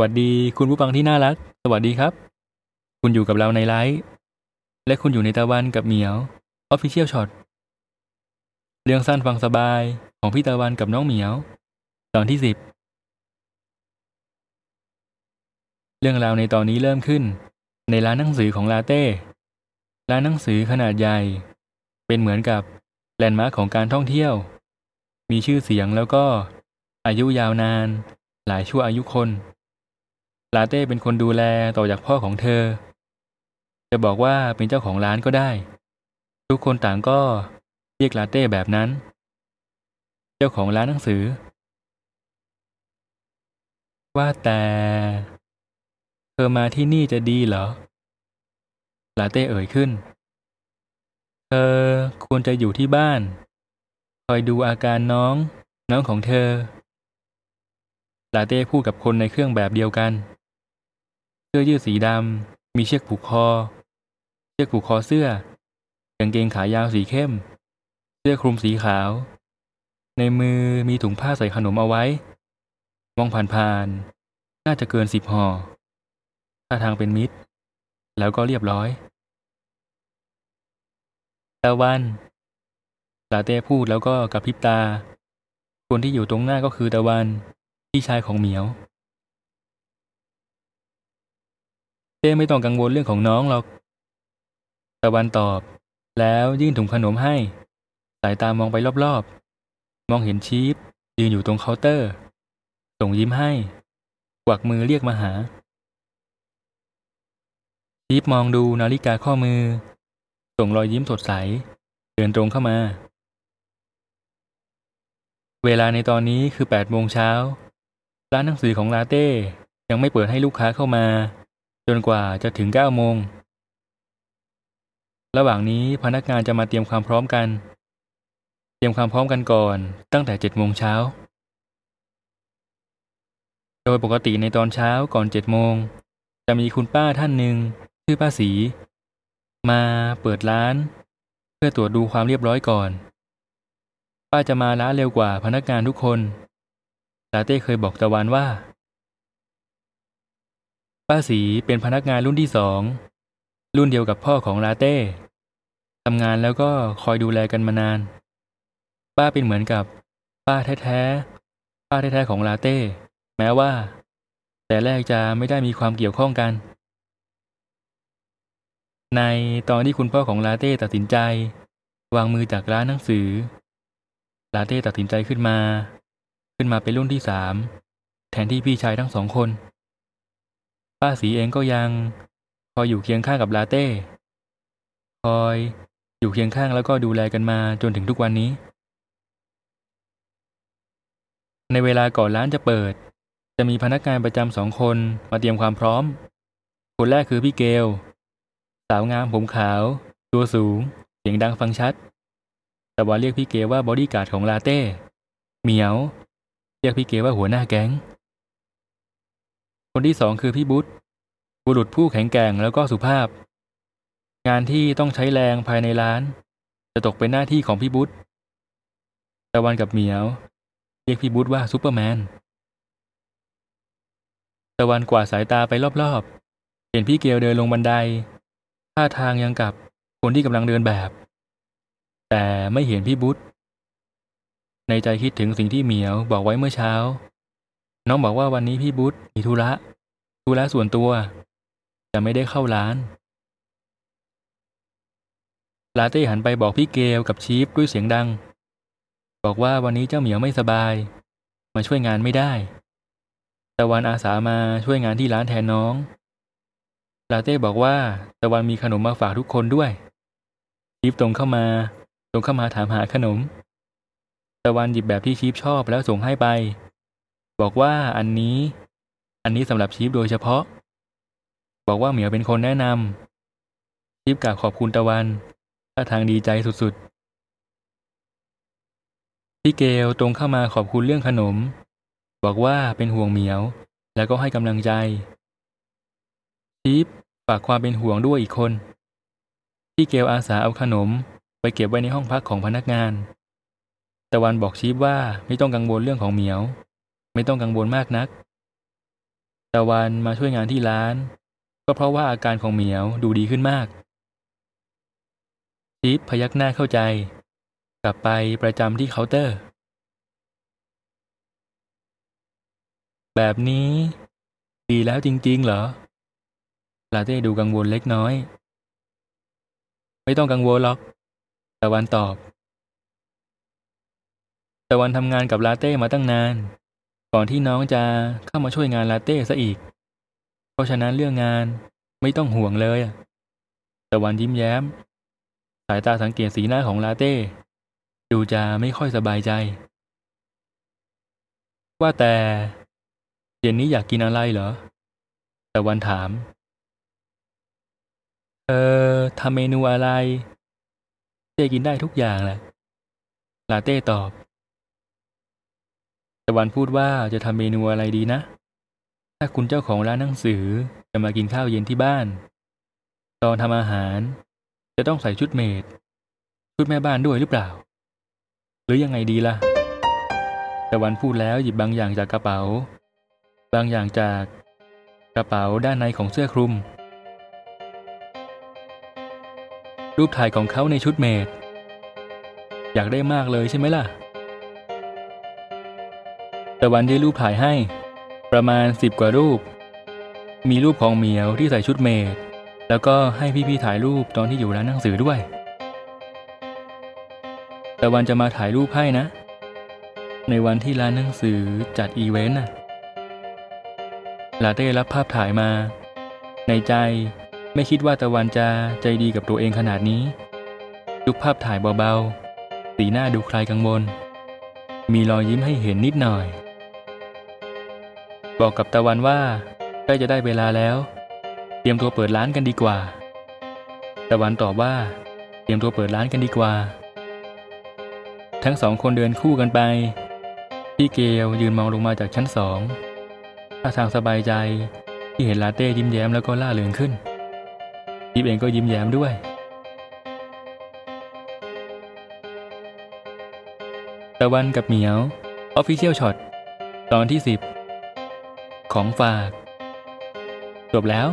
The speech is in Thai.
วัสดีคุณผู้ฟังที่น่ารัก สวัสดีครับ คุณอยู่กับเราในไลฟ์และคุณอยู่ในตะวันกับเหมียว Official Shot เรื่องสั้นฟังสบายของพี่ตะวันกับน้องเหมียว ตอนที่สิบเรื่องราวในตอนนี้เริ่มขึ้น ในร้านหนังสือของลาเต้ร้านหนังสือขนาดใหญ่ เป็นเหมือนกับแลนด์มาร์คของการท่องเที่ยว มีชื่อเสียงแล้วก็อายุยาวนาน หลายชั่วอายุคน ลาเต้เป็นคนดูแลต่อจากพ่อของเธอ จะบอกว่าเป็นเจ้าของร้านก็ได้ ทุกคนต่างก็เรียกลาเต้แบบนั้น เจ้าของร้านหนังสือ ว่าแต่ เธอมาที่นี่จะดีเหรอ ลาเต้เอ่ยขึ้น เธอควรจะอยู่ที่บ้าน คอยดูอาการน้อง น้องของเธอลาเต้พูดกับคนในเครื่องแบบเดียวกัน สื้อยืดสีดำ มีเชือกผูกคอ เชือกผูกคอเสื้อกางเกงขายาวสีเข้ม เสื้อคลุมสีขาว ในมือมีถุงผ้าใส่ขนมเอาไว้ มองผ่านๆ น่าจะเกินสิบห่อท่าทางเป็นมิตร แล้วก็เรียบร้อยตะวันลาเต้พูดแล้วก็กระพริบตา คนที่อยู่ตรงหน้าก็คือตะวัน พี่ชายของเหมียว เต้ไม่ต้องกังวลเรื่องของน้องหรอก ตะวันตอบ แล้วยื่นถุงขนมให้ สายตามองไปรอบๆ มองเห็นชีฟยืนอยู่ตรงเคาน์เตอร์ ส่งยิ้มให้ กวักมือเรียกมาหา ชีฟมองดูนาฬิกาข้อมือ ส่งรอยยิ้มสดใส เดินตรงเข้ามา เวลาในตอนนี้คือ8โมงเช้า ร้านหนังสือของลาเต้ยังไม่เปิดให้ลูกค้าเข้ามา จนกว่าจะถึง9โมง ระหว่างนี้พนักงานจะมาเตรียมความพร้อมกัน เตรียมความพร้อมกันก่อน ตั้งแต่7โมงเช้า โดยปกติในตอนเช้าก่อน7โมง จะมีคุณป้าท่านหนึ่งชื่อป้าสี มาเปิดร้าน เพื่อตรวจดูความเรียบร้อยก่อน ป้าจะมาร้าเร็วกว่าพนักงานทุกคนลาเต้เคยบอกตะวันว่า ป้าสีเป็นพนักงานรุ่นที่สอง รุ่นเดียวกับพ่อของลาเต้ทำงานแล้วก็คอยดูแลกันมานาน ป้าเป็นเหมือนกับ ป้าแท้ๆ ป้าแท้ๆของลาเต้ แม้ว่า แต่แรกจะไม่ได้มีความเกี่ยวข้องกัน ในตอนที่คุณพ่อของลาเต้ตัดสินใจ วางมือจากร้านหนังสือ ลาเต้ตัดสินใจขึ้นมา ขึ้นมาเป็นรุ่นที่สามแทนที่พี่ชายทั้งสองคน ป้าสีเองก็ยัง คอยอยู่เคียงข้างกับลาเต้ คอยอยู่เคียงข้างแล้วก็ดูแลกันมาจนถึงทุกวันนี้ ในเวลาก่อนร้านจะเปิด จะมีพนักงานประจำสองคนมาเตรียมความพร้อม คนแรกคือพี่เกล สาวงามผมขาว ตัวสูง เสียงดังฟังชัด แต่ว่าเรียกพี่เกลว่าบอดี้การ์ดของลาเต้ เหมียว เรียกพี่เกลว่าหัวหน้าแก๊ง คนที่สองคือพี่บุ๊ทบุรุษผู้แข็งแกร่งแล้วก็สุภาพ งานที่ต้องใช้แรงภายในร้าน จะตกเป็นหน้าที่ของพี่บุ๊ทตะวันกับเหมียว เรียกพี่บุ๊ทว่าซูเปอร์แมนตะวันกวาดสายตาไปรอบๆ เห็นพี่เกลเดินลงบันได ท่าทางยังกับคนที่กำลังเดินแบบ แต่ไม่เห็นพี่บุ๊ทในใจคิดถึงสิ่งที่เหมียวบอกไว้เมื่อเช้า น้องบอกว่าวันนี้พี่บุ๊ทมีธุระธุระส่วนตัว จะไม่ได้เข้าร้าน ลาเต้หันไปบอกพี่เกลกับชีฟด้วยเสียงดัง บอกว่าวันนี้เจ้าเหมียวไม่สบาย มาช่วยงานไม่ได้ตะวันอาสามาช่วยงานที่ร้านแทนน้อง ลาเต้บอกว่าตะวันมีขนมมาฝากทุกคนด้วยชีฟตรงเข้ามา ตรงเข้ามาถามหาขนม ตะวันหยิบแบบที่ชีฟชอบแล้วส่งให้ไป บอกว่าอันนี้ อันนี้สำหรับชีฟโดยเฉพาะ บอกว่าเหมียวเป็นคนแนะนำชีฟกล่าวขอบคุณตะวันท่าทางดีใจสุดๆพี่เกลตรงเข้ามาขอบคุณเรื่องขนม บอกว่าเป็นห่วงเหมียว แล้วก็ให้กำลังใจชีฟฝากความเป็นห่วงด้วยอีกคนพี่เกลอาสาเอาขนม ไปเก็บไว้ในห้องพักของพนักงาน ตะวันบอกชีฟว่าไม่ต้องกังวลเรื่องของเหมียว ไม่ต้องกังวลมากนัก ตะวันมาช่วยงานที่ร้าน ก็เพราะว่าอาการของเหมียวดูดีขึ้นมากทิพพยักหน้าเข้าใจ กลับไปประจำที่เคาน์เตอร์ แบบนี้ ดีแล้วจริง ๆ เหรอลาเต้ดูกังวลเล็กน้อย ไม่ต้องกังวลหรอก ตะวันตอบ ตะวันทำงานกับลาเต้มาตั้งนาน ก่อนที่น้องจะเข้ามาช่วยงานลาเต้ซะอีก เพราะฉะนั้นเรื่องงานไม่ต้องห่วงเลยอะตะวันยิ้มแย้ม สายตาสังเกตสีหน้าของลาเต้ ดูจะไม่ค่อยสบายใจ ว่าแต่ เย็นนี้อยากกินอะไรเหรอตะวันถาม เออทำเมนูอะไรเต้กินได้ทุกอย่างแหละลาเต้ตอบ ตะวันพูดว่าจะทำเมนูอะไรดีนะ ถ้าคุณเจ้าของร้านหนังสือจะมากินข้าวเย็นที่บ้าน ตอนทำอาหาร จะต้องใส่ชุดเมดชุดแม่บ้านด้วยหรือเปล่า หรือยังไงดีล่ะ ตะวันพูดแล้วหยิบบางอย่างจากกระเป๋า บางอย่างจากกระเป๋าด้านในของเสื้อคลุม รูปถ่ายของเขาในชุดเมดอยากได้มากเลยใช่ไหมล่ะ ตะวันได้รูปถ่ายให้ ประมาณสิบกว่ารูป มีรูปของเหมียวที่ใส่ชุดเมดแล้วก็ให้พี่ๆถ่ายรูปตอนที่อยู่ร้านหนังสือด้วย ตะวันจะมาถ่ายรูปให้นะ ในวันที่ร้านหนังสือจัดอีเวนต์น่ะลาเต้รับภาพถ่ายมา ในใจไม่คิดว่าตะวันจะใจดีกับตัวเองขนาดนี้ดูภาพถ่ายเบาๆ สีหน้าดูคลายกังวล มีรอยยิ้มให้เห็นนิดหน่อย บอกกับตะวันว่าใกล้จะได้เวลาแล้ว เตรียมตัวเปิดร้านกันดีกว่า ตะวันตอบว่า เตรียมตัวเปิดร้านกันดีกว่า ทั้งสองคนเดินคู่กันไป พี่เกลยืนมองลงมาจากชั้นสองท่าทางสบายใจที่เห็นลาเต้ยิ้มแย้มแล้วก็ร่าเริงขึ้นทิพเองก็ยิ้มแย้มด้วย ตะวันกับเหมียว official short ตอนที่ 10 ของฝาก จบแล้ว